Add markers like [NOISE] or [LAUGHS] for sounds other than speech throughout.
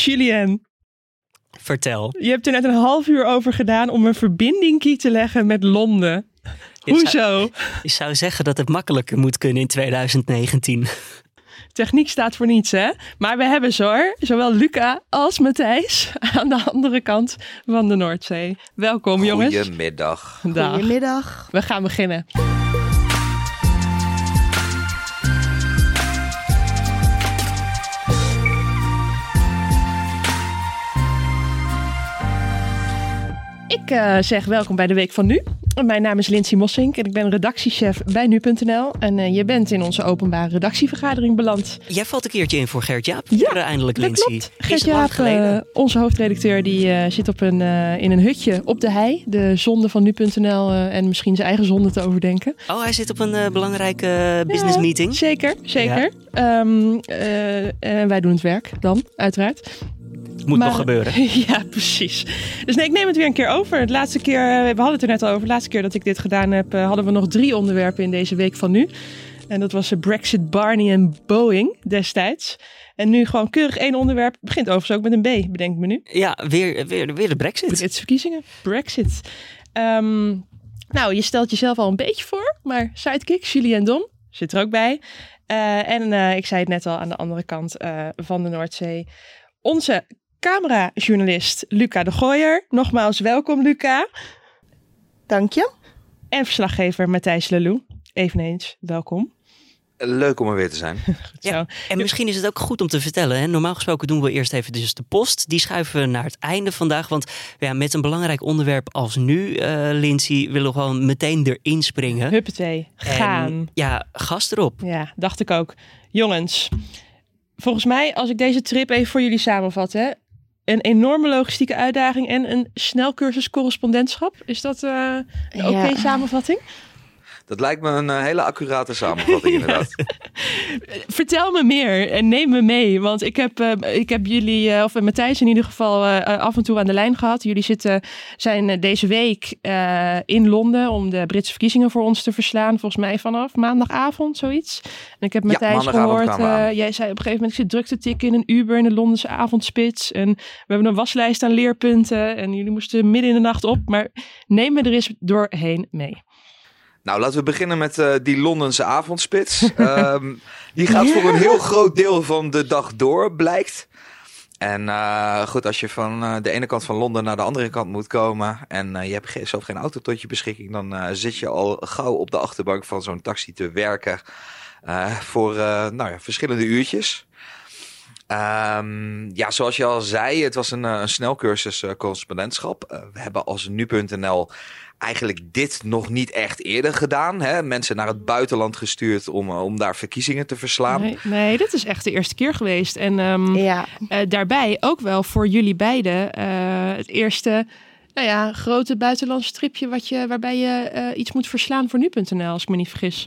Julien, Vertel. je hebt er net een half uur over gedaan om een verbinding te leggen met Londen. Ik Hoezo? Je zou zeggen dat het makkelijker moet kunnen in 2019. Techniek staat voor niets, hè? Maar we hebben zo, hoor, zowel Luca als Matthijs aan de andere kant van de Noordzee. Welkom, jongens. Goedemiddag. Dag. Goedemiddag. We gaan beginnen. Ik eh, zeg welkom bij de Week van Nu. Mijn naam is Lindsay Mossink en ik ben redactiechef bij Nu.nl. En eh, je bent in onze openbare redactievergadering beland. Jij valt een keertje in voor Gert Jaap. Ja, eindelijk, Dat Lindsay. klopt. Is Gert het lang Jaap, geleden? eh, onze hoofdredacteur, die zit op een, in een hutje op de hei. De zonde van Nu.nl en misschien zijn eigen zonde te overdenken. Oh, hij zit op een belangrijke business Ja, meeting. Zeker, zeker. Ehm, eh, en wij doen het werk dan, uiteraard. Moet Maar- nog gebeuren. [LAUGHS] ja, precies. Dus nee, ik neem het weer een keer over. De laatste keer, eh, we hadden het er net al over. De laatste keer dat ik dit gedaan heb, eh, hadden we nog drie onderwerpen in deze week van nu. En dat was eh, Brexit, Barney en Boeing destijds. En nu gewoon keurig één onderwerp. Begint overigens ook met een B, bedenk me nu. Ja, weer, weer, weer de brexit. Brexit-verkiezingen. Brexit. Ehm, nou, je stelt jezelf al een beetje voor. Maar sidekick, Julie en Dom, zit er ook bij. En ik zei het net al aan de andere kant van de Noordzee. Onze camerajournalist Luca de Gooier. Nogmaals welkom, Luca. Dank je. En verslaggever Matthijs Lelou. Eveneens welkom. Leuk om er weer te zijn. [LAUGHS] Goed Ja. zo. En misschien is het ook goed om te vertellen. Hè? Normaal gesproken doen we eerst even dus de post. Die schuiven we naar het einde vandaag. Want ja, met een belangrijk onderwerp als nu, eh Lindsay, willen we gewoon meteen erin springen. Huppatee. Gaan. En, ja, gast erop. Ja, dacht ik ook. Jongens, volgens mij, als ik deze trip even voor jullie samenvat, hè, een enorme logistieke uitdaging en een snelcursus correspondentschap. Is dat eh, een oké Ja. samenvatting? Dat lijkt me een eh, hele accurate samenvatting [LAUGHS] inderdaad. Vertel me meer en neem me mee. Want ik heb, eh, ik heb jullie, eh, of Matthijs in ieder geval, af en toe aan de lijn gehad. Jullie zitten, zijn deze week in Londen om de Britse verkiezingen voor ons te verslaan. Volgens mij vanaf maandagavond, zoiets. En ik heb Ja, Matthijs maandagavond gehoord. eh, jij zei op een gegeven moment, ik zit druk te tikken in een Uber in de Londense avondspits. En we hebben een waslijst aan leerpunten. En jullie moesten midden in de nacht op. Maar neem me er eens doorheen mee. Nou, laten we beginnen met eh, die Londense avondspits. [LAUGHS] Ehm, die gaat voor een heel groot deel van de dag door, blijkt. En eh, goed, als je van eh, de ene kant van Londen naar de andere kant moet komen en je hebt ge- zelf geen auto tot je beschikking, dan zit je al gauw op de achterbank van zo'n taxi te werken voor nou ja, verschillende uurtjes. Ehm, ja, zoals je al zei, het was een, een snelcursus correspondentschap. We hebben als nu.nl eigenlijk dit nog niet echt eerder gedaan. Hè? Mensen naar het buitenland gestuurd om, eh, om daar verkiezingen te verslaan. Nee, nee, dit is echt de eerste keer geweest. En ehm, Ja. Eh, daarbij ook wel voor jullie beiden eh, het eerste nou ja, grote buitenlandse tripje wat je, waarbij je eh, iets moet verslaan voor nu.nl, als ik me niet vergis.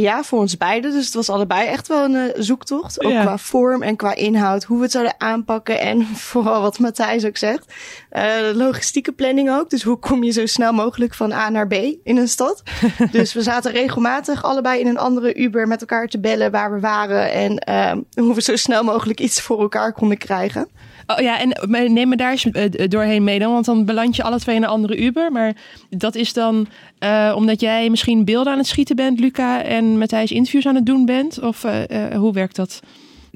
Ja, voor ons beiden. Dus het was allebei echt wel een eh, zoektocht. Ook Ja. qua vorm en qua inhoud. Hoe we het zouden aanpakken. En [LAUGHS] vooral wat Matthijs ook zegt. eh, de logistieke planning ook. Dus hoe kom je zo snel mogelijk van A naar B in een stad. [LAUGHS] dus we zaten regelmatig allebei in een andere Uber met elkaar te bellen waar we waren. En eh, hoe we zo snel mogelijk iets voor elkaar konden krijgen. Oh ja, en neem me daar eens eh, doorheen mee dan, want dan beland je alle twee in een andere Uber. Maar dat is dan eh, omdat jij misschien beelden aan het schieten bent, Luca, en Matthijs interviews aan het doen bent? Of eh, hoe werkt dat?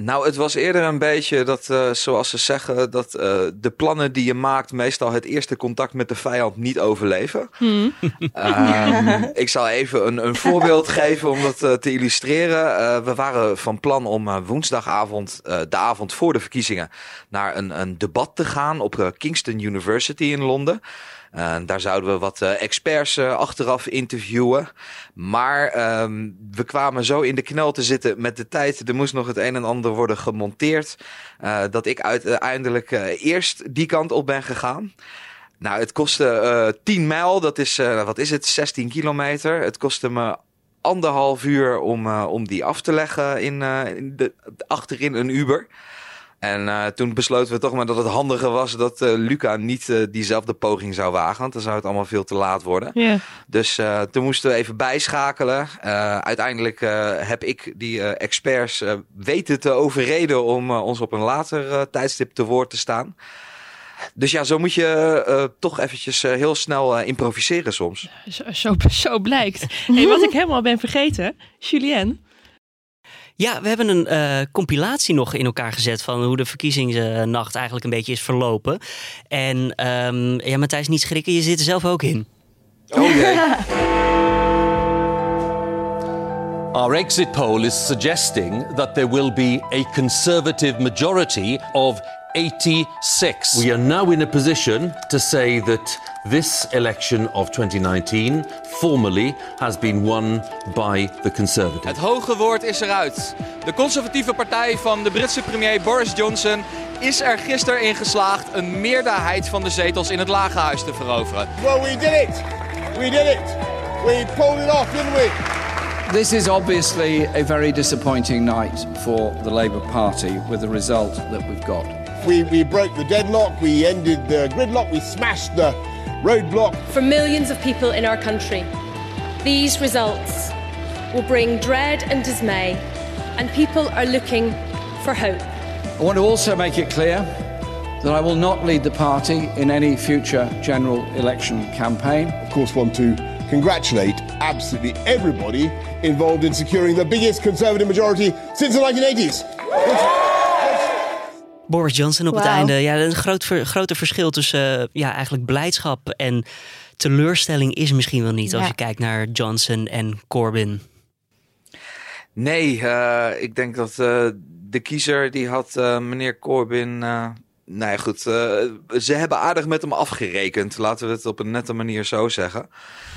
Nou, het was eerder een beetje dat, eh, zoals ze zeggen, dat eh, de plannen die je maakt meestal het eerste contact met de vijand niet overleven. Ehm, [LAUGHS] ik zal even een, een voorbeeld geven om dat eh, te illustreren. We waren van plan om woensdagavond, de avond voor de verkiezingen, naar een, een debat te gaan op Kingston University in Londen. Daar zouden we wat experts achteraf interviewen. Maar ehm, we kwamen zo in de knel te zitten met de tijd. Er moest nog het een en ander worden gemonteerd. eh, dat ik uiteindelijk eh, eerst die kant op ben gegaan. Nou, het kostte eh 10 mijl. Dat is, eh, wat is het, 16 kilometer. Het kostte me anderhalf uur om, eh, om die af te leggen in, eh, in de, achterin een Uber. En uh, toen besloten we toch maar dat het handiger was dat uh, Luca niet uh, diezelfde poging zou wagen. Want dan zou het allemaal veel te laat worden. Yeah. Dus toen moesten we even bijschakelen. uiteindelijk heb ik die experts weten te overreden om ons op een later tijdstip te woord te staan. Dus ja, zo moet je toch eventjes heel snel improviseren soms. Zo, zo, zo blijkt. hey, wat ik [LAUGHS] helemaal ben vergeten, Julien. Ja, we hebben een uh, compilatie nog in elkaar gezet van hoe de verkiezingsnacht eigenlijk een beetje is verlopen. En um, ja, Matthijs, niet schrikken, je zit er zelf ook in. Oh jee. [LAUGHS] Our exit poll is suggesting that there will be a conservative majority of 86. We are now in a position to say that this election of 2019 formally has been won by the Conservatives. Het hoge woord is eruit. De conservatieve partij van de Britse premier Boris Johnson is er gisteren in geslaagd een meerderheid van de zetels in het Lagerhuis te veroveren. Well, we did it. We did it. We pulled it off, didn't we? This is obviously a very disappointing night for the Labour Party with the result that we've got. We, we broke the deadlock, we ended the gridlock, we smashed the roadblock. For millions of people in our country, these results will bring dread and dismay, and people are looking for hope. I want to also make it clear that I will not lead the party in any future general election campaign. Of course, want to congratulate absolutely everybody involved in securing the biggest Conservative majority since the 1980s. Boris Johnson op wow. het einde. Ja, een groot, groter verschil tussen uh, ja, eigenlijk blijdschap en teleurstelling is misschien wel niet. Ja. Als je kijkt naar Johnson en Corbyn. Nee, uh, ik denk dat uh, de kiezer die had meneer Corbyn... Nou ja, goed. ze hebben aardig met hem afgerekend. Laten we het op een nette manier zo zeggen.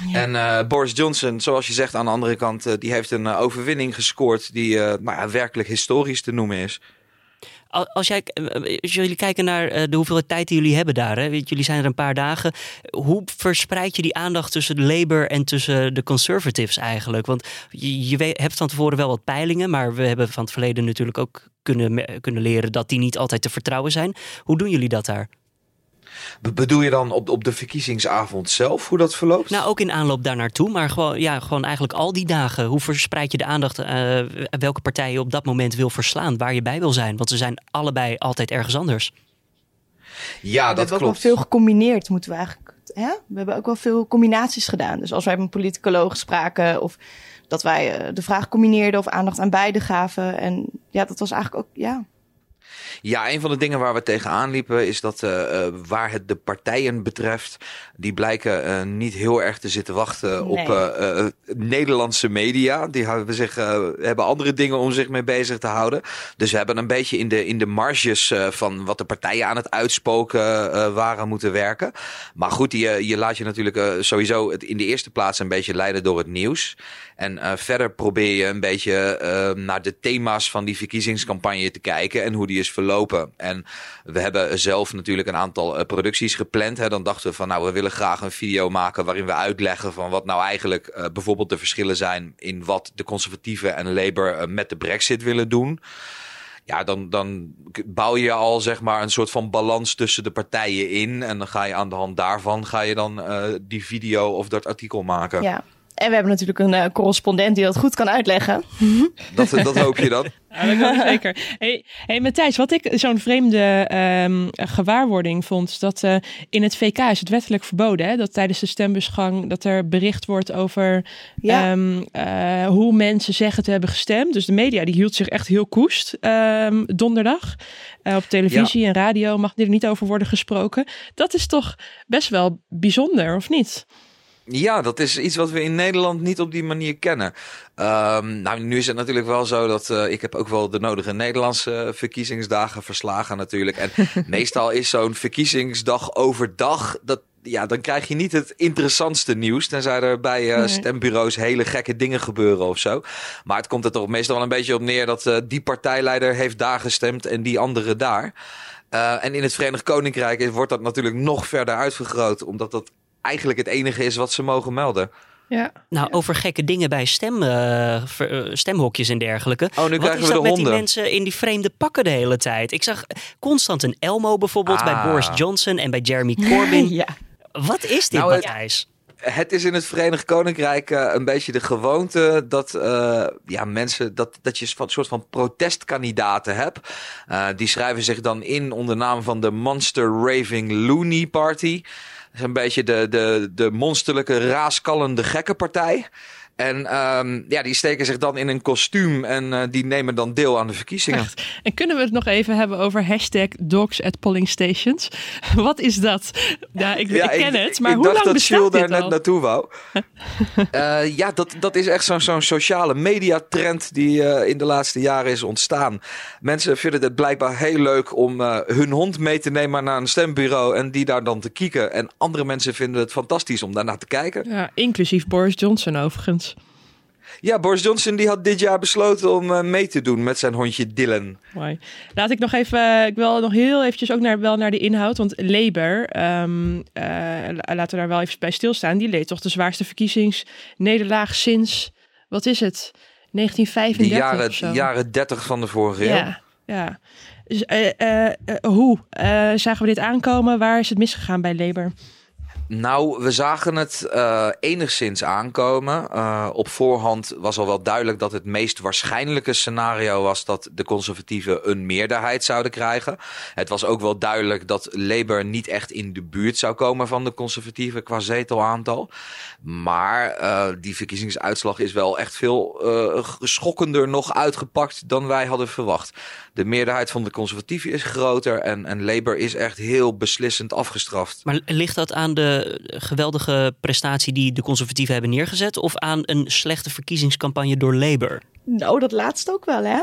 Ja. En Boris Johnson, zoals je zegt aan de andere kant, die heeft een overwinning gescoord die nou ja, werkelijk historisch te noemen is. Als, jij, als jullie kijken naar de hoeveelheid tijd die jullie hebben daar, hè? jullie zijn er een paar dagen. Hoe verspreid je die aandacht tussen de Labour en tussen de Conservatives eigenlijk? Want je, je hebt van tevoren wel wat peilingen, maar we hebben van het verleden natuurlijk ook kunnen, kunnen leren dat die niet altijd te vertrouwen zijn. Hoe doen jullie dat daar? Bedoel je dan op, op de verkiezingsavond zelf, hoe dat verloopt? Nou, ook in aanloop daar naartoe, maar gewoon, ja, gewoon eigenlijk al die dagen. Hoe verspreid je de aandacht uh, welke partij je op dat moment wil verslaan, waar je bij wil zijn? Want ze zijn allebei altijd ergens anders. Ja, dat we hebben klopt. ook wel veel gecombineerd, moeten we eigenlijk. Hè? We hebben ook wel veel combinaties gedaan. Dus als wij met een politicoloog spraken of dat wij uh, de vraag combineerden of aandacht aan beide gaven. En ja, dat was eigenlijk ook, ja, ja, een van de dingen waar we tegenaan liepen is dat uh, waar het de partijen betreft, die blijken uh, niet heel erg te zitten wachten nee. op uh, Nederlandse media. Die hebben, zich, hebben andere dingen om zich mee bezig te houden. Dus we hebben een beetje in de, in de marges van wat de partijen aan het uitspoken waren moeten werken. Maar goed, je, je laat je natuurlijk sowieso het in de eerste plaats een beetje leiden door het nieuws. En uh, verder probeer je een beetje uh, naar de thema's van die verkiezingscampagne te kijken en hoe die is verlopen. En we hebben zelf natuurlijk een aantal uh, producties gepland. Hè. Dan dachten we van nou, we willen graag een video maken waarin we uitleggen van wat nou eigenlijk bijvoorbeeld de verschillen zijn in wat de conservatieven en Labour met de brexit willen doen. Ja, dan, dan bouw je al zeg maar een soort van balans tussen de partijen in. En dan ga je aan de hand daarvan ga je dan die video of dat artikel maken. Ja. En we hebben natuurlijk een uh, correspondent die dat goed kan uitleggen. [LAUGHS] Dat, dat hoop je dan. [LAUGHS] Ja, dat kan zeker. Hey, hey Matthijs, wat ik zo'n vreemde um, gewaarwording vond, dat uh, in het VK is het wettelijk verboden, hè, dat tijdens de stembusgang dat er bericht wordt over ja. um, uh, hoe mensen zeggen te hebben gestemd. Dus de media die hield zich echt heel koest um, donderdag. op televisie ja. en radio mag er niet over worden gesproken. Dat is toch best wel bijzonder, of niet? Ja, dat is iets wat we in Nederland niet op die manier kennen. Um, nou, nu is het natuurlijk wel zo dat uh, ik heb ook wel de nodige Nederlandse verkiezingsdagen verslagen natuurlijk. En [LAUGHS] meestal is zo'n verkiezingsdag overdag, dat, ja, dan krijg je niet het interessantste nieuws. Tenzij er bij uh, nee. stembureaus hele gekke dingen gebeuren of zo. Maar het komt er toch meestal wel een beetje op neer dat uh, die partijleider heeft daar gestemd en die andere daar. Uh, en in het Verenigd Koninkrijk wordt dat natuurlijk nog verder uitvergroot, omdat dat eigenlijk het enige is wat ze mogen melden. Ja. Nou, over gekke dingen bij stem, uh, stemhokjes en dergelijke. Oh, nu Wat krijgen is we dat de met die mensen in die vreemde pakken de hele tijd? Ik zag constant een Elmo bijvoorbeeld bij Ah. Boris Johnson en bij Jeremy Corbyn. [LAUGHS] ja. Wat is dit, Nou, het- Matthijs? Het is in het Verenigd Koninkrijk eh, een beetje de gewoonte dat, eh, ja, mensen, dat, dat je een soort van protestkandidaten hebt. Eh, die schrijven zich dan in onder naam van de Monster Raving Looney Party. Is een beetje de, de, de monsterlijke raaskallende gekkenpartij. En ehm, ja, die steken zich dan in een kostuum en eh, die nemen dan deel aan de verkiezingen. En kunnen we het nog even hebben over hashtag dogs at polling stations? [LAUGHS] Wat is dat? Ja, ik, ik ken het, maar ik hoe dacht lang dat bestaat Jules daar net naartoe wou. [LAUGHS] Eh, ja, dat, dat is echt zo'n zo'n sociale mediatrend die eh, in de laatste jaren is ontstaan. Mensen vinden het blijkbaar heel leuk om hun hond mee te nemen naar een stembureau en die daar dan te kieken. En andere mensen vinden het fantastisch om daarnaar te kijken. Ja, inclusief Boris Johnson overigens. Ja, Boris Johnson die had dit jaar besloten om eh, mee te doen met zijn hondje Dylan. Mooi. Laat ik nog even, ik wil nog heel eventjes ook naar, wel naar de inhoud. Want Labour, eh, la- laten we daar wel even bij stilstaan. Die leed toch de zwaarste verkiezingsnederlaag sinds, wat is het, Die 1935 jaren, of zo. jaren 30 van de vorige eeuw. Ja, ja. Dus, eh, eh, eh, hoe eh, zagen we dit aankomen? Waar is het misgegaan bij Labour? Nou, we zagen het eh, enigszins aankomen. Eh, op voorhand was al wel duidelijk dat het meest waarschijnlijke scenario was dat de conservatieven een meerderheid zouden krijgen. Het was ook wel duidelijk dat Labour niet echt in de buurt zou komen van de conservatieven qua zetelaantal. Maar eh, die verkiezingsuitslag is wel echt veel schokkender nog uitgepakt dan wij hadden verwacht. De meerderheid van de conservatieven is groter en, en Labour is echt heel beslissend afgestraft. Maar ligt dat aan de geweldige prestatie die de conservatieven hebben neergezet? Of aan een slechte verkiezingscampagne door Labour? Nou, dat laatste ook wel, hè?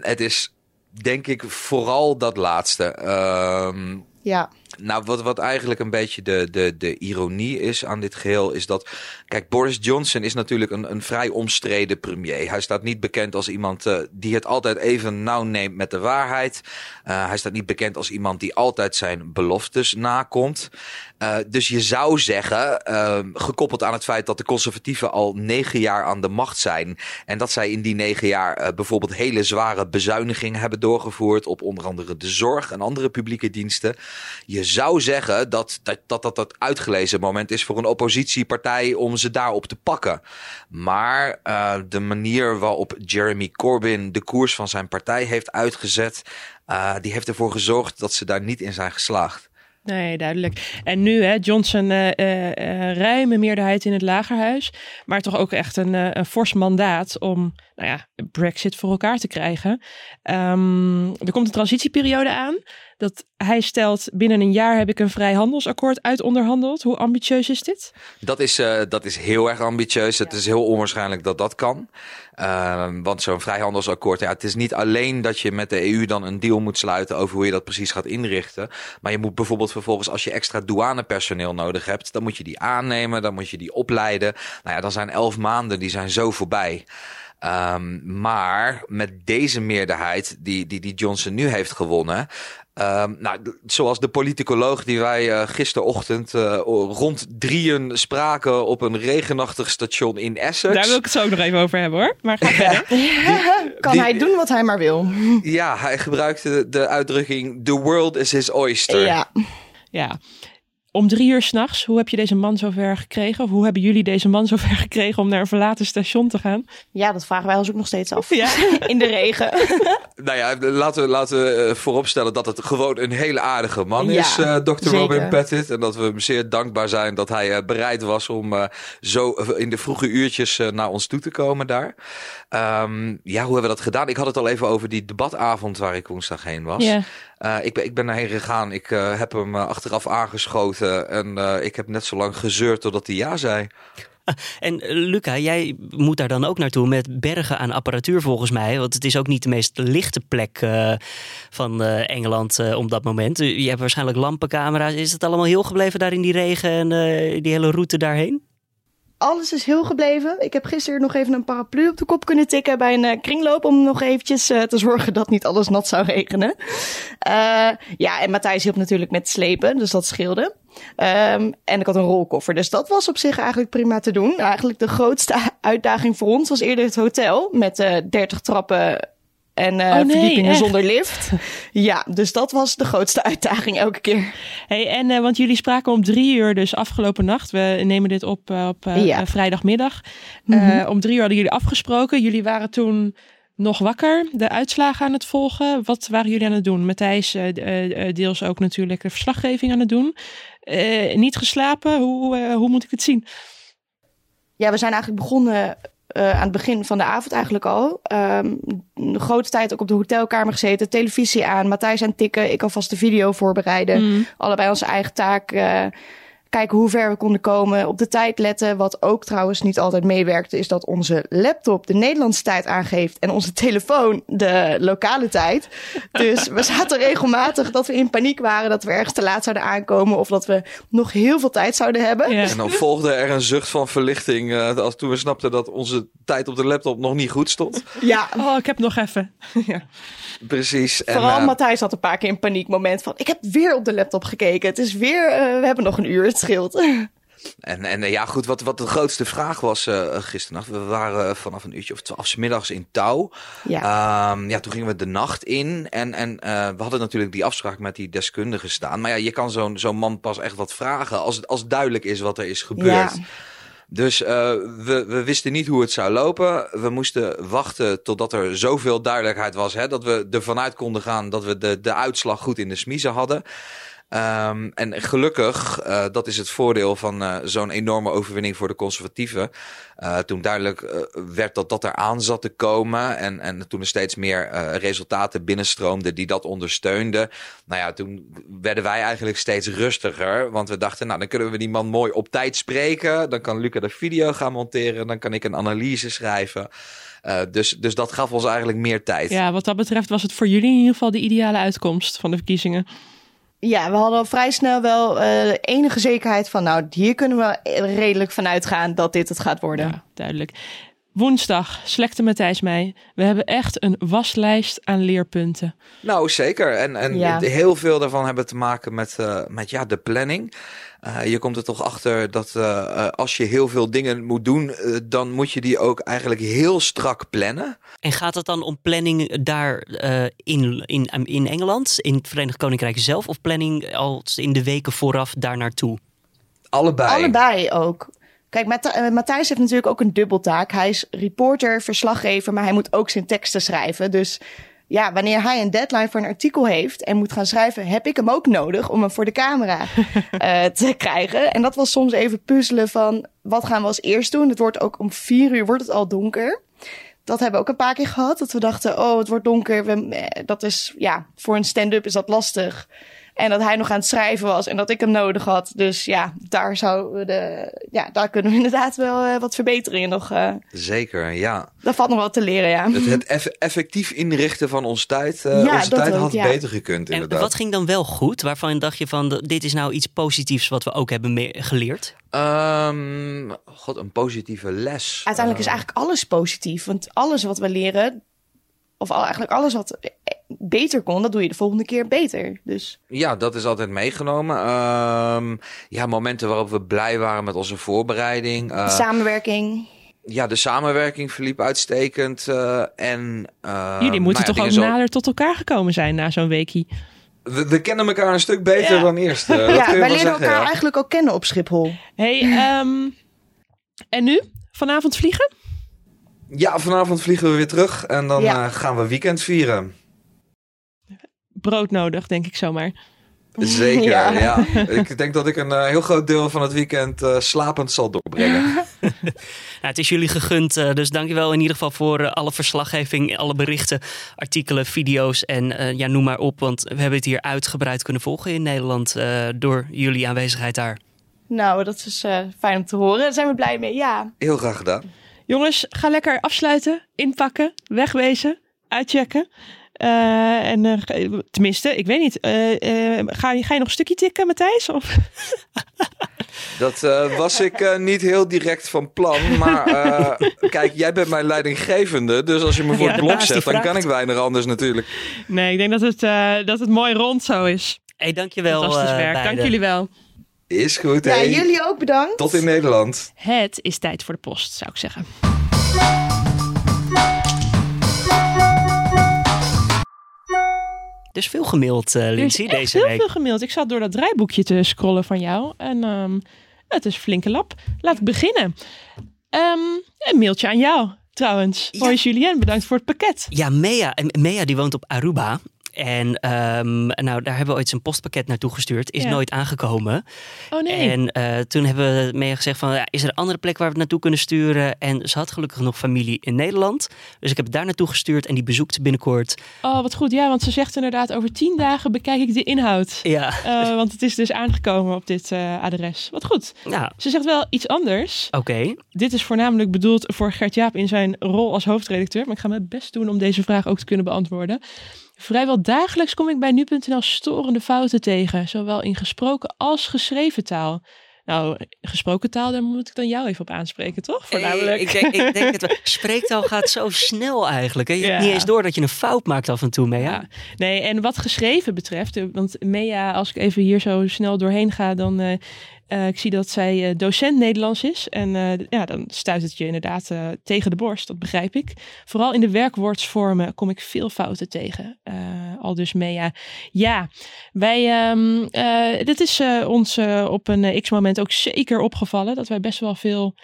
Het is denk ik vooral dat laatste. Ehm, Ja. Nou, wat, wat eigenlijk een beetje de, de, de ironie is aan dit geheel, is dat. Kijk, Boris Johnson is natuurlijk een, een vrij omstreden premier. Hij staat niet bekend als iemand eh, die het altijd even nauw neemt met de waarheid. Eh, hij staat niet bekend als iemand die altijd zijn beloftes nakomt. Eh, dus je zou zeggen, gekoppeld aan het feit dat de conservatieven al negen jaar aan de macht zijn. En dat zij in die negen jaar bijvoorbeeld hele zware bezuinigingen hebben doorgevoerd. op onder andere de zorg en andere publieke diensten. Je zou zeggen dat dat, dat, dat uitgelezen moment is voor een oppositiepartij om ze daarop te pakken. Maar eh, de manier waarop Jeremy Corbyn de koers van zijn partij heeft uitgezet. eh, die heeft ervoor gezorgd dat ze daar niet in zijn geslaagd. Nee, duidelijk. En nu, hè, Johnson, eh, eh, ruime meerderheid in het lagerhuis. Maar toch ook echt een, een fors mandaat om nou ja, Brexit voor elkaar te krijgen. Ehm, er komt een transitieperiode aan. Dat hij stelt, binnen een jaar heb ik een vrijhandelsakkoord uitonderhandeld. Hoe ambitieus is dit? Dat is, eh, dat is heel erg ambitieus. Het is heel onwaarschijnlijk dat dat kan. Ehm, want zo'n vrijhandelsakkoord, ja, het is niet alleen dat je met de EU dan een deal moet sluiten over hoe je dat precies gaat inrichten. Maar je moet bijvoorbeeld vervolgens, als je extra douanepersoneel nodig hebt, dan moet je die aannemen, dan moet je die opleiden. Nou ja, dan zijn elf maanden, die zijn zo voorbij. Ehm, maar met deze meerderheid die, die, die Johnson nu heeft gewonnen. Ehm, nou, zoals de politicoloog die wij eh, gisterochtend eh, rond drieën spraken op een regenachtig station in Essex. Daar wil ik het zo ook nog even over hebben hoor. Maar ga verder. [LAUGHS] [LAUGHS] kan die- hij doen wat hij maar wil. Ja, hij gebruikte de uitdrukking: The world is his oyster. Ja. Ja. Om drie uur s'nachts, hoe heb je deze man zover gekregen? Of hoe hebben jullie deze man zover [LAUGHS] gekregen om naar een verlaten station te gaan? ja, dat vragen wij ons ook nog steeds af. [LAUGHS] Ja. In de regen. [LAUGHS] Nou ja, laten we, laten we eh, vooropstellen dat het gewoon een hele aardige man Ja, is, eh Dr. zeker. Robin Pettit. En dat we hem zeer dankbaar zijn dat hij eh, bereid was om eh, zo in de vroege uurtjes naar ons toe te komen daar. Ehm, ja, hoe hebben we dat gedaan? Ik had het al even over die debatavond waar ik woensdag heen was. Ja. Eh, ik, ben, ik ben gegaan. Ik eh, heb hem eh, achteraf aangeschoten. En ik heb net zo lang gezeurd totdat hij ja zei. En eh, Luca, jij moet daar dan ook naartoe met bergen aan apparatuur volgens mij. Want het is ook niet de meest lichte plek van Engeland eh, op dat moment. Je hebt waarschijnlijk lampencamera's. Is het allemaal heel gebleven daar in die regen en die hele route daarheen? Alles is heel gebleven. Ik heb gisteren nog even een paraplu op de kop kunnen tikken bij een eh, kringloop. Om nog eventjes eh, te zorgen dat niet alles nat zou regenen. Eh, ja, en Matthijs hielp natuurlijk met slepen, dus dat scheelde. Ehm, en ik had een rolkoffer. Dus dat was op zich eigenlijk prima te doen. Eigenlijk de grootste uitdaging voor ons was eerder het hotel. Met uh, 30 trappen en uh, Oh, nee, verdiepingen echt? zonder lift. [LAUGHS] ja, dus dat was de grootste uitdaging elke keer. Hey, en eh, want jullie spraken om drie uur, dus afgelopen nacht. We nemen dit op eh, op Ja. vrijdagmiddag. Mhm. Om drie uur hadden jullie afgesproken. Jullie waren toen nog wakker, de uitslagen aan het volgen. Wat waren jullie aan het doen? Matthijs deels ook natuurlijk de verslaggeving aan het doen. Niet geslapen, hoe, hoe moet ik het zien? Ja, we zijn eigenlijk begonnen eh, aan het begin van de avond eigenlijk al. Ehm, grote tijd ook op de hotelkamer gezeten, televisie aan, Matthijs aan het tikken, ik alvast de video voorbereiden. Mm. Allebei onze eigen taak. eh, kijken hoe ver we konden komen, op de tijd letten. Wat ook trouwens niet altijd meewerkte, is dat onze laptop de Nederlandse tijd aangeeft en onze telefoon de lokale tijd. Dus we zaten regelmatig dat we in paniek waren dat we ergens te laat zouden aankomen of dat we nog heel veel tijd zouden hebben. Ja. En dan volgde er een zucht van verlichting eh, als toen we snapten dat onze tijd op de laptop nog niet goed stond. Ja, Oh, ik heb nog even. [LAUGHS] ja. Precies. En, Vooral eh, Matthijs had een paar keer een paniekmoment van... ik heb weer op de laptop gekeken. Het is weer... eh, we hebben nog een uur, het scheelt. [LAUGHS] En, en eh, ja, goed, wat, wat de grootste vraag was eh gisternacht. We waren vanaf een uurtje of twaalf middags in touw. Ja. Ehm, ja, toen gingen we de nacht in. En, en we hadden natuurlijk die afspraak met die deskundige staan. Maar ja, je kan zo'n zo'n man pas echt wat vragen als, als duidelijk is wat er is gebeurd. Ja. Dus eh, we, we wisten niet hoe het zou lopen. We moesten wachten totdat er zoveel duidelijkheid was. Hè, dat we ervan uit konden gaan dat we de, de uitslag goed in de smiezen hadden. Ehm, en gelukkig, eh, dat is het voordeel van eh, zo'n enorme overwinning voor de conservatieven. Eh, toen duidelijk werd dat dat eraan zat te komen. En, en toen er steeds meer resultaten binnenstroomden die dat ondersteunden. Nou ja, toen werden wij eigenlijk steeds rustiger. Want we dachten, nou dan kunnen we die man mooi op tijd spreken. Dan kan Luca de video gaan monteren. Dan kan ik een analyse schrijven. Dus, dus dat gaf ons eigenlijk meer tijd. ja, wat dat betreft was het voor jullie in ieder geval de ideale uitkomst van de verkiezingen. Ja, we hadden al vrij snel wel eh, enige zekerheid van... nou, hier kunnen we redelijk van uitgaan dat dit het gaat worden. Ja, duidelijk. Woensdag, slekte Matthijs mij. We hebben echt een waslijst aan leerpunten. Nou, zeker. En, en Ja. heel veel daarvan hebben te maken met, eh, met ja, de planning. Eh, je komt er toch achter dat eh, eh, als je heel veel dingen moet doen, eh, dan moet je die ook eigenlijk heel strak plannen. En gaat het dan om planning daar eh, in, in, in Engeland, in het Verenigd Koninkrijk zelf, of planning als in de weken vooraf daar naartoe? Allebei. Allebei ook. Kijk, Matth- Matthijs heeft natuurlijk ook een dubbeltaak. Hij is reporter, verslaggever, maar hij moet ook zijn teksten schrijven. Dus ja, wanneer hij een deadline voor een artikel heeft en moet gaan schrijven, heb ik hem ook nodig om hem voor de camera [LAUGHS] eh, te krijgen. En dat was soms even puzzelen van wat gaan we als eerst doen. Het wordt ook om vier uur wordt het al donker. Dat hebben we ook een paar keer gehad. Dat we dachten, oh, het wordt donker. We, eh, dat is, ja, voor een stand-up is dat lastig. En dat hij nog aan het schrijven was en dat ik hem nodig had. Dus ja, daar, zou de, ja, daar kunnen we [LAUGHS] inderdaad wel eh, wat verbeteringen nog. eh Zeker, ja. daar valt nog wat te leren, ja. Het, het eff- effectief inrichten van onze tijd, eh, Ja, onze dat tijd ook, had ja. beter gekund En inderdaad. wat ging dan wel goed? Waarvan dacht je van, de- dit is nou iets positiefs wat we ook hebben geleerd? Ehm, God, een positieve les. Uiteindelijk is eigenlijk alles positief. Want alles wat we leren, of al, eigenlijk alles wat eh, beter kon, dat doe je de volgende keer beter. Dus Ja, dat is altijd meegenomen. Ehm, ja, momenten waarop we blij waren met onze voorbereiding. Eh, samenwerking. ja, de samenwerking verliep uitstekend. eh, en, ehm, jullie moeten nou ja, toch ook zo- nader tot elkaar gekomen zijn na zo'n weekie. We, we kennen elkaar een stuk beter Ja. dan eerst. eh, ja, wij leren zeggen, elkaar ja. eigenlijk ook kennen op Schiphol. Hey, ehm, en nu? Vanavond vliegen? Ja, vanavond vliegen we weer terug en dan Ja. eh, gaan we weekend vieren. Brood nodig, denk ik zomaar. Zeker, [LAUGHS] Ja. ja. Ik denk dat ik een eh, heel groot deel van het weekend eh, slapend zal doorbrengen. [LAUGHS] Nou, het is jullie gegund, eh, dus dankjewel in ieder geval voor alle verslaggeving, alle berichten, artikelen, video's en ja, noem maar op. Want we hebben het hier uitgebreid kunnen volgen in Nederland eh, door jullie aanwezigheid daar. Nou, dat is eh, fijn om te horen. Daar zijn we blij mee, ja. Heel graag gedaan. Jongens, ga lekker afsluiten, inpakken, wegwezen, uitchecken. Eh, en eh, tenminste, ik weet niet. eh, eh, ga, je, ga je nog een stukje tikken, Matthijs? Of? [LAUGHS] Dat eh, was ik eh, niet heel direct van plan. Maar eh, [LAUGHS] kijk, jij bent mijn leidinggevende. Dus als je me voor Ja, het de blok zet, dan kan ik weinig anders natuurlijk. Nee, ik denk dat het, eh, dat het mooi rond zo is. Hey, dankjewel. Fantastisch eh, werk. Dank jullie wel. Is goed, Ja, jullie ook bedankt. Tot in Nederland. Het is tijd voor de post, zou ik zeggen. Dus veel gemaild, is Lindsay, echt deze heel week. veel gemaild. Ik zat door dat draaiboekje te scrollen van jou. En ehm, het is flinke lap. Laat ik beginnen. Ehm, een mailtje aan jou, trouwens. Hoi Julien, bedankt voor het pakket. Ja, Mea, en Mea die woont op Aruba. En ehm, nou, daar hebben we ooit zijn postpakket naartoe gestuurd. Is Ja. nooit aangekomen. Oh nee. En eh, toen hebben we Mea gezegd van, ja, is er een andere plek waar we het naartoe kunnen sturen? En ze had gelukkig nog familie in Nederland. Dus ik heb het daar naartoe gestuurd en die bezoekt binnenkort. Oh, wat goed. Ja, want ze zegt inderdaad, over tien dagen bekijk ik de inhoud. Ja. Eh, want het is dus aangekomen op dit eh, adres. Wat goed. Ja, Ze zegt wel iets anders. oké. Dit is voornamelijk bedoeld voor Gert-Jaap in zijn rol als hoofdredacteur. Maar ik ga mijn best doen om deze vraag ook te kunnen beantwoorden. Vrijwel dagelijks kom ik bij nu.nl storende fouten tegen. Zowel in gesproken als geschreven taal. Nou, gesproken taal, daar moet ik dan jou even op aanspreken, toch? Voornamelijk. Eh, ik, denk, ik denk het wel. [LAUGHS] Spreektaal gaat zo snel eigenlijk. Hè? Je hebt Ja. niet eens door dat je een fout maakt af en toe, Mea. Ja, nee, en wat geschreven betreft, eh, want Mea, als ik even hier zo snel doorheen ga, dan eh, eh, ik zie dat zij eh, docent Nederlands is. En eh, ja, dan stuit het je inderdaad tegen de borst, dat begrijp ik. Vooral in de werkwoordsvormen kom ik veel fouten tegen. Al dus Mea. Ja, wij, ehm, eh, dit is ons op een x-moment ook zeker opgevallen, dat wij best wel veel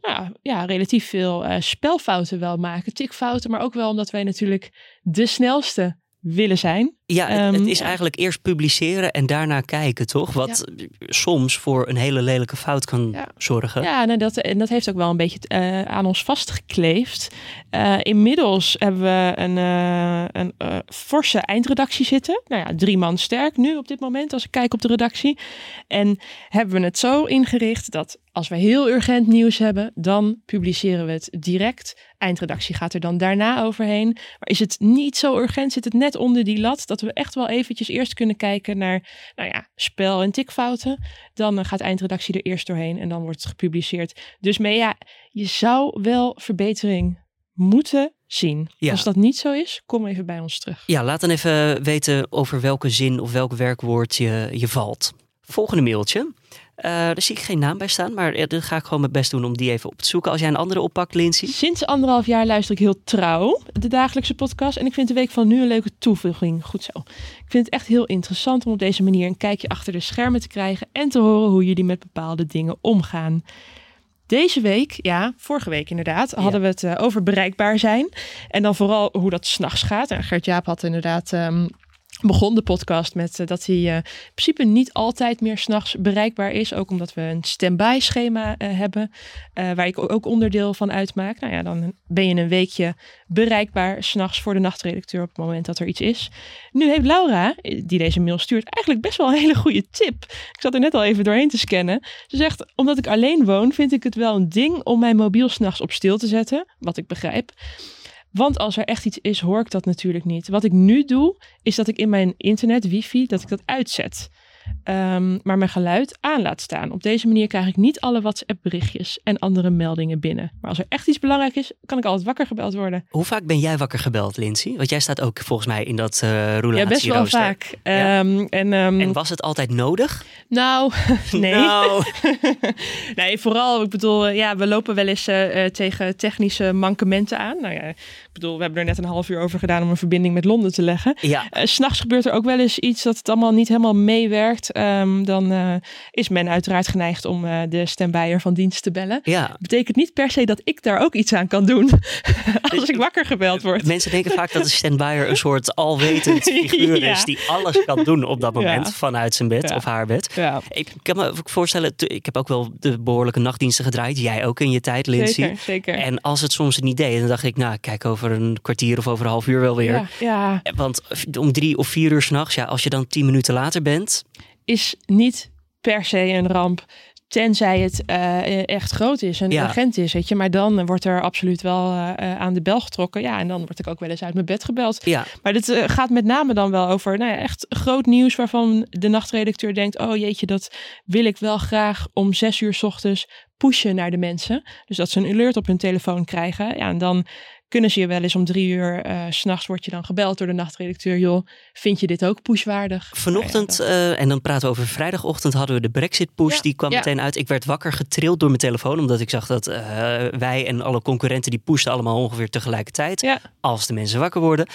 nou, ja, relatief veel spelfouten wel maken. Tikfouten, maar ook wel omdat wij natuurlijk de snelste willen zijn. Ja, het, het Ehm, is eigenlijk eerst publiceren en daarna kijken, toch? Wat soms voor een hele lelijke fout kan Ja. zorgen. Ja, nou, dat, en dat heeft ook wel een beetje eh, aan ons vastgekleefd. Eh, inmiddels hebben we een, eh, een forse eindredactie zitten. Nou ja, drie man sterk nu op dit moment als ik kijk op de redactie. En hebben we het zo ingericht dat als we heel urgent nieuws hebben, dan publiceren we het direct. Eindredactie gaat er dan daarna overheen. Maar is het niet zo urgent, zit het net onder die lat, dat we echt wel eventjes eerst kunnen kijken naar, nou ja, spel- en tikfouten. Dan eh, gaat eindredactie er eerst doorheen en dan wordt het gepubliceerd. Dus mee, ja, je zou wel verbetering moeten zien. Ja. Als dat niet zo is, kom even bij ons terug. Ja, laat dan even weten over welke zin of welk werkwoord je, je valt. Volgende mailtje. Daar zie ik geen naam bij staan, maar dan ga ik gewoon mijn best doen om die even op te zoeken. Als jij een andere oppakt, Lindsay. Sinds anderhalf jaar luister ik heel trouw de dagelijkse podcast. En ik vind de week van nu een leuke toevoeging. Goed zo. Ik vind het echt heel interessant om op deze manier een kijkje achter de schermen te krijgen. En te horen hoe jullie met bepaalde dingen omgaan. Deze week, ja, vorige week inderdaad, hadden we het eh, over bereikbaar zijn. En dan vooral hoe dat s'nachts gaat. En Gert-Jaap had inderdaad... ehm, begon de podcast met eh, dat hij eh, in principe niet altijd meer s'nachts bereikbaar is. Ook omdat we een stand-by schema eh, hebben, waar ik ook onderdeel van uitmaak. Nou ja, dan ben je een weekje bereikbaar s'nachts voor de nachtredacteur op het moment dat er iets is. Nu heeft Laura, die deze mail stuurt, eigenlijk best wel een hele goede tip. Ik zat er net al even doorheen te scannen. Ze zegt, omdat ik alleen woon, vind ik het wel een ding om mijn mobiel s'nachts op stil te zetten. Wat ik begrijp. Want als er echt iets is, hoor ik dat natuurlijk niet. Wat ik nu doe, is dat ik in mijn internet, wifi, dat ik dat uitzet. Ehm, maar mijn geluid aan laat staan. Op deze manier krijg ik niet alle WhatsApp berichtjes en andere meldingen binnen. Maar als er echt iets belangrijk is, kan ik altijd wakker gebeld worden. Hoe vaak ben jij wakker gebeld, Lindsay? Want jij staat ook volgens mij in dat uh, Ja, best wel vaak. Ja. Ehm, en, um, en was het altijd nodig? Nou, [LAUGHS] nee. Nou. [LAUGHS] nee, vooral, ik bedoel, eh, ja, we lopen wel eens uh, tegen technische mankementen aan. Nou ja, bedoel, we hebben er net een half uur over gedaan om een verbinding met Londen te leggen. Ja. Uh, S'nachts gebeurt er ook wel eens iets dat het allemaal niet helemaal meewerkt. Um, dan uh, is men uiteraard geneigd om uh, de standbyer van dienst te bellen. Ja. Betekent niet per se dat ik daar ook iets aan kan doen [LAUGHS] als ik wakker gebeld word. Mensen denken vaak dat een standbyer een soort alwetend [LAUGHS] figuur Ja. is die alles kan doen op dat moment Ja. vanuit zijn bed of haar bed. Ja. Ik kan me voorstellen, ik heb ook wel de behoorlijke nachtdiensten gedraaid. Jij ook in je tijd, Lindsay. Zeker, zeker. En als het soms niet deed, dan dacht ik, nou, kijk over een kwartier of over een half uur wel weer. Ja, ja, Want om drie of vier uur s'nachts, ja, als je dan tien minuten later bent. is niet per se een ramp. Tenzij het eh, echt groot is en Ja. urgent is, weet je. Maar dan wordt er absoluut wel eh, eh, aan de bel getrokken. Ja, en dan word ik ook wel eens uit mijn bed gebeld. Ja, Maar dit gaat met name dan wel over nou ja, echt groot nieuws waarvan de nachtredacteur denkt: oh jeetje, dat wil ik wel graag om zes uur 's ochtends pushen naar de mensen. Dus dat ze een alert op hun telefoon krijgen. Ja, en dan kunnen ze je wel eens om drie uur uh, s'nachts word je dan gebeld door de nachtredacteur. Joh, vind je dit ook pushwaardig? Vanochtend, ja, en dan praten we over vrijdagochtend, hadden we de Brexit push. die kwam meteen uit. Ik werd wakker getrild door mijn telefoon, omdat ik zag dat wij en alle concurrenten die pushten allemaal ongeveer tegelijkertijd. Als de mensen wakker worden.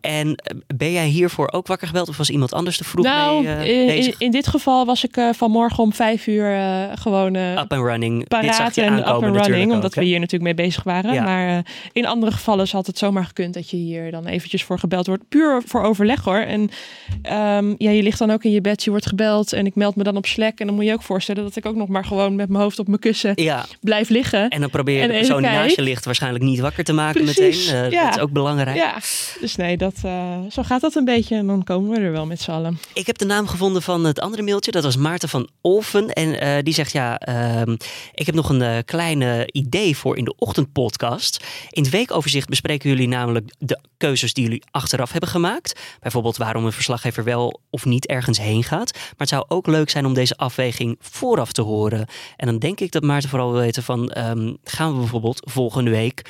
En ben jij hiervoor ook wakker gebeld of was iemand anders te vroeg nou, mee in, in, dit geval was ik vanmorgen om vijf uur gewoon up and running. Paraat en up and running, omdat we hier natuurlijk mee bezig waren. Maar in andere gevallen had het zomaar gekund dat je hier dan eventjes voor gebeld wordt. Puur voor overleg hoor. En um, ja, je ligt dan ook in je bed, je wordt gebeld en ik meld me dan op Slack. En dan moet je ook voorstellen dat ik ook nog maar gewoon met mijn hoofd op mijn kussen ja. blijf liggen. En dan probeer je de persoon die naast je ligt waarschijnlijk niet wakker te maken Precies. meteen. Uh, ja. Dat is ook belangrijk. Ja, dus nee, dat, uh, zo gaat dat een beetje. En dan komen we er wel met z'n allen. Ik heb de naam gevonden van het andere mailtje. Dat was Maarten van Olven. En die zegt ja, ehm, ik heb nog een kleine idee voor in de ochtendpodcast. In het weekoverzicht bespreken jullie namelijk de keuzes die jullie achteraf hebben gemaakt. Bijvoorbeeld waarom een verslaggever wel of niet ergens heen gaat. Maar het zou ook leuk zijn om deze afweging vooraf te horen. En dan denk ik dat Maarten vooral wil weten van um, gaan we bijvoorbeeld volgende week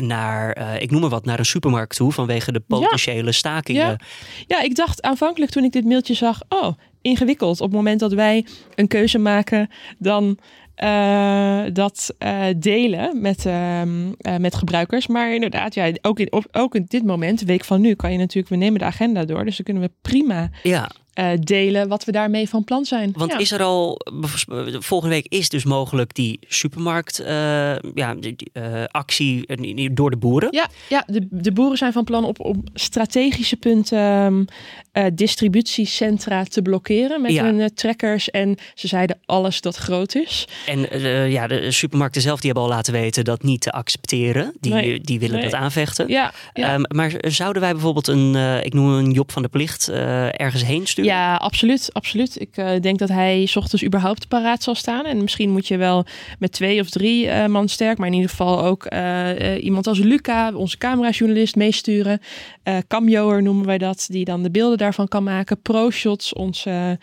naar, uh, ik noem maar wat, naar een supermarkt toe vanwege de potentiële stakingen. Ja. ja, ik dacht aanvankelijk toen ik dit mailtje zag, oh, ingewikkeld. Op het moment dat wij een keuze maken, dan uh, dat uh, delen met, uh, met gebruikers. Maar inderdaad, ja, ook, in, ook in dit moment, de week van nu, kan je natuurlijk, we nemen de agenda door. Dus dan kunnen we prima ja. Uh, delen wat we daarmee van plan zijn. Want is er al, volgende week is dus mogelijk die supermarkt uh, ja, uh, actie door de boeren? Ja, ja de, de boeren zijn van plan op, op strategische punten um, distributiecentra te blokkeren met ja. hun trekkers. En ze zeiden alles dat groot is. En ja, de supermarkten zelf die hebben al laten weten dat niet te accepteren. Die, nee, die willen nee. dat aanvechten. Ja, ja. Um, maar zouden wij bijvoorbeeld een, ik noem een Job van de Plicht, ergens heen sturen? Ja, absoluut. absoluut. Ik uh, denk dat hij s ochtends überhaupt paraat zal staan. En misschien moet je wel met twee of drie uh, man sterk, maar in ieder geval ook uh, iemand als Luca, onze camerajournalist, meesturen. Camjoer noemen wij dat, die dan de beelden daarvan kan maken. ProShots, onze...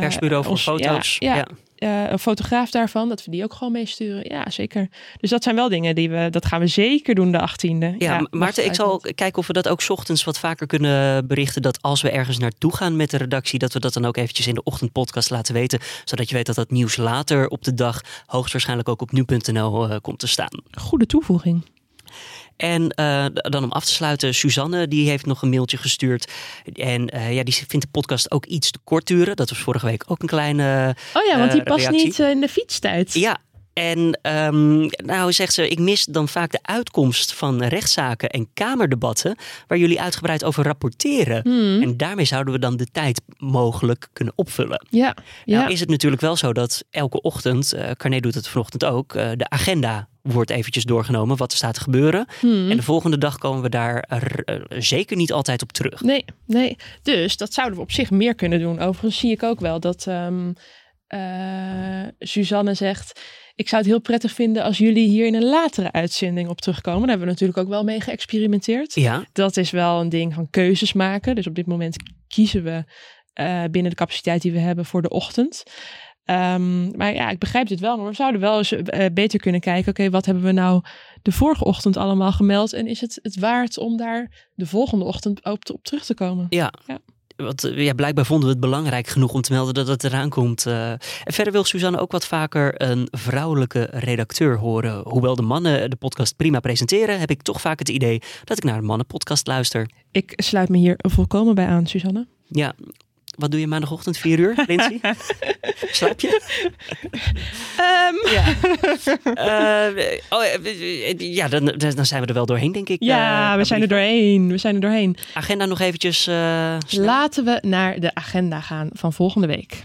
Persbureau voor ons, foto's. ja. ja uh, een fotograaf daarvan, dat we die ook gewoon meesturen. Ja, zeker. Dus dat zijn wel dingen die we, dat gaan we zeker doen de 18e. Ja, ja Maarten, ik zal kijken of we dat ook ochtends wat vaker kunnen berichten. Dat als we ergens naartoe gaan met de redactie, dat we dat dan ook eventjes in de ochtendpodcast laten weten. Zodat je weet dat dat nieuws later op de dag hoogstwaarschijnlijk ook op nu.nl uh, komt te staan. Goede toevoeging. En uh, dan om af te sluiten, Suzanne die heeft nog een mailtje gestuurd. En uh, ja, die vindt de podcast ook iets te kort duren. Dat was vorige week ook een kleine Oh ja, want die uh, past reactie. niet in de fietstijd. Ja, en um, nou zegt ze, ik mis dan vaak de uitkomst van rechtszaken en kamerdebatten waar jullie uitgebreid over rapporteren. Hmm. En daarmee zouden we dan de tijd mogelijk kunnen opvullen. Ja, Nou ja. is het natuurlijk wel zo dat elke ochtend, uh, Carné doet het vanochtend ook, uh, de agenda wordt eventjes doorgenomen wat er staat te gebeuren. Hmm. En de volgende dag komen we daar uh, zeker niet altijd op terug. Nee, nee. Dus dat zouden we op zich meer kunnen doen. Overigens zie ik ook wel dat um, Suzanne zegt ik zou het heel prettig vinden als jullie hier in een latere uitzending op terugkomen. Daar hebben we natuurlijk ook wel mee geëxperimenteerd. Ja. Dat is wel een ding van keuzes maken. Dus op dit moment kiezen we uh, binnen de capaciteit die we hebben voor de ochtend. Um, maar ja, ik begrijp dit wel. Maar we zouden wel eens uh, beter kunnen kijken. Oké, okay, wat hebben we nou de vorige ochtend allemaal gemeld? En is het het waard om daar de volgende ochtend op, op terug te komen? Ja. ja wat, ja, blijkbaar vonden we het belangrijk genoeg om te melden dat het eraan komt. Uh, en verder wil Suzanne ook wat vaker een vrouwelijke redacteur horen. Hoewel de mannen de podcast prima presenteren, heb ik toch vaak het idee dat ik naar een mannenpodcast luister. Ik sluit me hier volkomen bij aan, Suzanne. Ja, wat doe je maandagochtend, 4 uur, Lindsay? [LAUGHS] Slaap je? Um. Ja. uh, oh, ja, dan, dan zijn we er wel doorheen, denk ik. Ja, uh, we zijn er doorheen. We zijn er doorheen. Agenda nog eventjes. Uh, Laten we naar de agenda gaan van volgende week.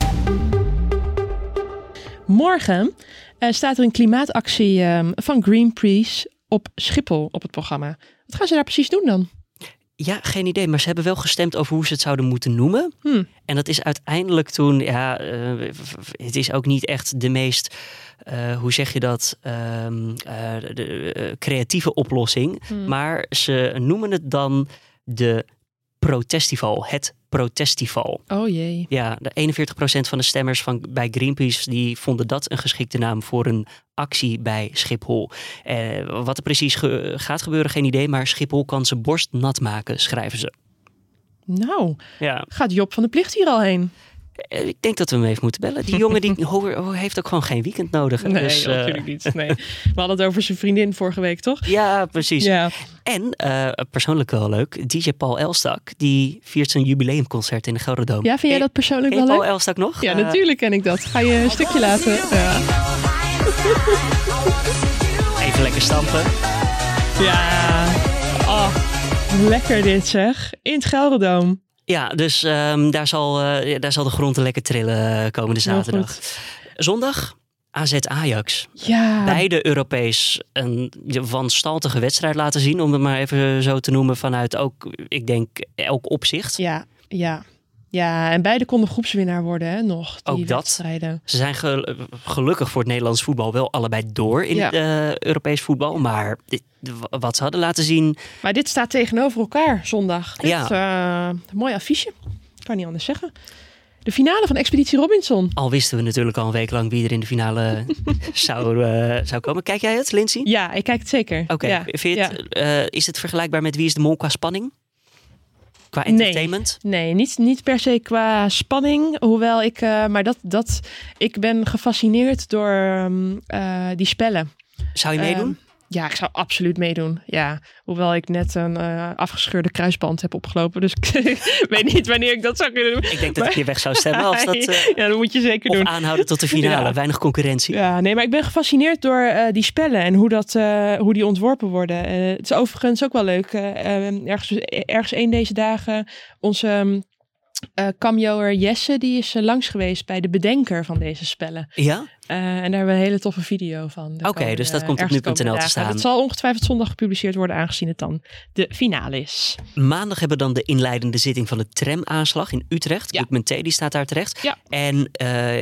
Morgen staat er een klimaatactie um, van Greenpeace op Schiphol op het programma. Wat gaan ze daar precies doen dan? Ja, geen idee. Maar ze hebben wel gestemd over hoe ze het zouden moeten noemen. Hmm. En dat is uiteindelijk toen, ja, uh, het is ook niet echt de meest, uh, hoe zeg je dat, um, uh, de, de creatieve oplossing. Hmm. Maar ze noemen het dan de protestival. Het protestival. Oh jee. Ja, de 41% van de stemmers van, bij Greenpeace die vonden dat een geschikte naam voor een actie bij Schiphol. Eh, wat er precies ge- gaat gebeuren, geen idee. Maar Schiphol kan zijn borst nat maken, schrijven ze. Nou, Ja, gaat Job van de Plicht hier al heen? Eh, ik denk dat we hem even moeten bellen. Die jongen die [LAUGHS] heeft ook gewoon geen weekend nodig. Nee, Dus, eh, natuurlijk niet. [LAUGHS] Nee. We hadden het over zijn vriendin vorige week, toch? Ja, precies. Ja. En eh, persoonlijk wel leuk, DJ Paul Elstak, die viert zijn jubileumconcert in de Gelderdoom. ja, vind jij dat persoonlijk wel Paul leuk? Elstak nog? Ja, natuurlijk ken ik dat. Ga je een stukje laten? [LAUGHS] Ja. even lekker stampen. ja. Oh, lekker dit zeg. In het Gelderdoom. Ja, dus ehm, daar, zal, eh, daar zal de grond lekker trillen eh, komende zaterdag. Zondag, AZ Ajax. Ja. Beide Europees een wanstaltige wedstrijd laten zien. Om het maar even zo te noemen vanuit ook, ik denk, elk opzicht. Ja, ja. Ja, en beide konden groepswinnaar worden, hè, nog. Die Ook dat. wedstrijden. Ze zijn ge- gelukkig voor het Nederlands voetbal wel allebei door in Ja. het eh, Europees voetbal. Maar dit, wat ze hadden laten zien, Maar dit staat tegenover elkaar zondag. Dit, Ja. eh, een mooi affiche. Kan niet anders zeggen. De finale van Expeditie Robinson. al wisten we natuurlijk al een week lang wie er in de finale [LAUGHS] zou, eh, zou komen. Kijk jij het, Lindsay? Ja, ik kijk het zeker. Oké, Ja. Ja. eh, is het vergelijkbaar met Wie is de Mol qua spanning? Qua Nee. entertainment? Nee, niet, niet per se qua spanning. Hoewel ik, eh, maar dat, dat, ik ben gefascineerd door ehm, eh, die spellen. Zou je meedoen? Ehm, ja, ik zou absoluut meedoen. Ja, hoewel ik net een eh, afgescheurde kruisband heb opgelopen. Dus [LAUGHS] ik weet niet wanneer ik dat zou kunnen doen. ik denk dat ik je weg zou stemmen als dat... [LAUGHS] eh, ja, dat moet je zeker doen. aanhouden tot de finale. Ja. Weinig concurrentie. Ja, nee, maar ik ben gefascineerd door eh, die spellen en hoe, dat, hoe die ontworpen worden. Het is overigens ook wel leuk. eh, eh, ergens, ergens een deze dagen, onze ehm, eh cameoer Jesse, die is eh, langs geweest bij de bedenker van deze spellen. Ja? Eh, en daar hebben we een hele toffe video van. Oké, dus dat komt op nu.nl te staan. Het zal ongetwijfeld zondag gepubliceerd worden, aangezien het dan de finale is. Maandag hebben we dan de inleidende zitting van de tramaanslag in Utrecht. Ja. T. die staat daar terecht. Ja. En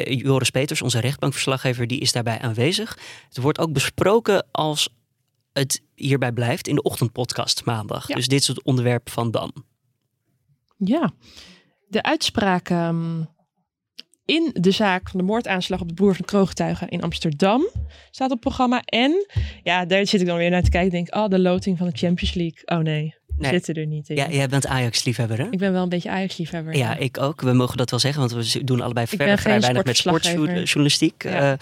Joris Peters, onze rechtbankverslaggever, die is daarbij aanwezig. Het wordt ook besproken als het hierbij blijft in de ochtendpodcast maandag. Ja. Dus dit is het onderwerp van dan. Ja, de uitspraak ehm, in de zaak van de moordaanslag op de broer van kroongetuigen in Amsterdam staat op programma. En ja, daar zit ik dan weer naar te kijken. Denk, oh, de loting van de Champions League. Oh nee, Nee. zitten er niet in. Ja, jij bent Ajax-liefhebber, hè? Ik ben wel een beetje Ajax-liefhebber. Ja, ik ook. We mogen dat wel zeggen, want we doen allebei verder vrij weinig met sportjournalistiek. Ja. Ja.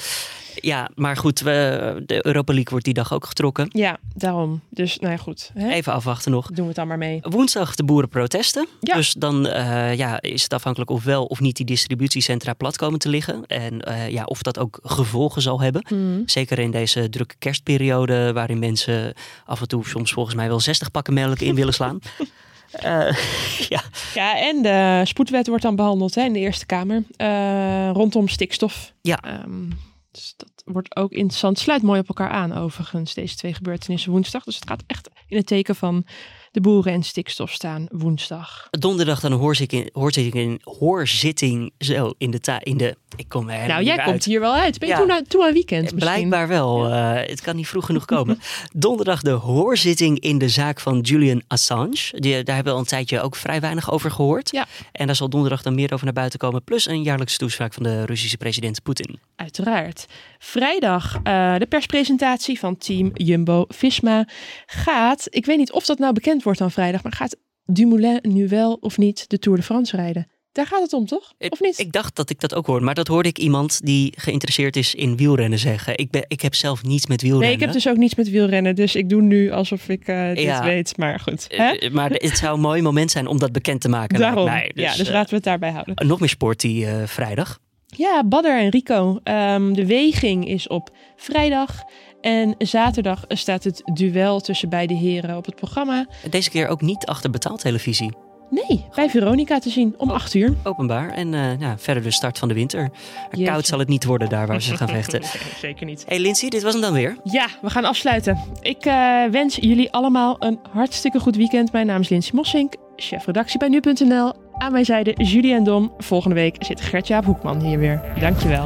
ja, maar goed, we, de Europa League wordt die dag ook getrokken. Ja, daarom. Dus nou ja, goed. Hè? Even afwachten nog. Doen we het dan maar mee. Woensdag de boerenprotesten. Ja. Dus dan eh, ja, is het afhankelijk of wel of niet die distributiecentra plat komen te liggen. En eh, ja, of dat ook gevolgen zal hebben. Mhm. Zeker in deze drukke kerstperiode, waarin mensen af en toe soms volgens mij wel 60 pakken melk in willen slaan. [LAUGHS] Eh, [LAUGHS] ja, Ja, en de spoedwet wordt dan behandeld hè, in de Eerste Kamer. eh, rondom stikstof. Ja. Ehm, dus dat wordt ook interessant. Sluit mooi op elkaar aan overigens, deze twee gebeurtenissen woensdag. Dus het gaat echt in het teken van de boeren en stikstof staan woensdag. donderdag dan een hoorzitting, hoorzitting, hoorzitting zo in de, ta in de... Ik kom er nou, jij komt uit. hier wel uit. Ben je Ja. toen, aan- toen aan weekend misschien? Blijkbaar wel. Eh, het kan niet vroeg genoeg komen. [LAUGHS] Donderdag de hoorzitting in de zaak van Julian Assange. Die, daar hebben we al een tijdje ook vrij weinig over gehoord. Ja. En daar zal donderdag dan meer over naar buiten komen. Plus een jaarlijkse toespraak van de Russische president Poetin. Uiteraard. Vrijdag eh, de perspresentatie van team Jumbo-Visma gaat... Ik weet niet of dat nou bekend wordt dan vrijdag... maar gaat Dumoulin nu wel of niet de Tour de France rijden? Daar gaat het om, toch? Of niet? Ik dacht dat ik dat ook hoorde. Maar dat hoorde ik iemand die geïnteresseerd is in wielrennen zeggen. Ik, ben, ik heb zelf niets met wielrennen. Nee, ik heb dus ook niets met wielrennen. Dus ik doe nu alsof ik eh, dit Ja. weet. Maar goed. Eh, Hè? eh, Maar het zou een mooi moment zijn om dat bekend te maken. lijkt Daarom. mij. ja, dus eh, laten we het daarbij houden. Nog meer sport die vrijdag. Ja, Badder en Rico. Ehm, de weging is op vrijdag. En zaterdag staat het duel tussen beide heren op het programma. Deze keer ook niet achter betaaltelevisie. Nee, bij Veronica te zien om 8 uur. Openbaar. En eh, ja, verder de start van de winter. Koud zal het niet worden daar waar ze gaan [LAUGHS] vechten. Nee, zeker niet. Hey Lindsay, dit was hem dan weer. Ja, we gaan afsluiten. Ik eh, wens jullie allemaal een hartstikke goed weekend. Mijn naam is Lindsay Mossink, chefredactie bij nu.nl. Aan mijn zijde Julie en Dom. Volgende week zit Gertjaap Hoekman hier weer. Dankjewel.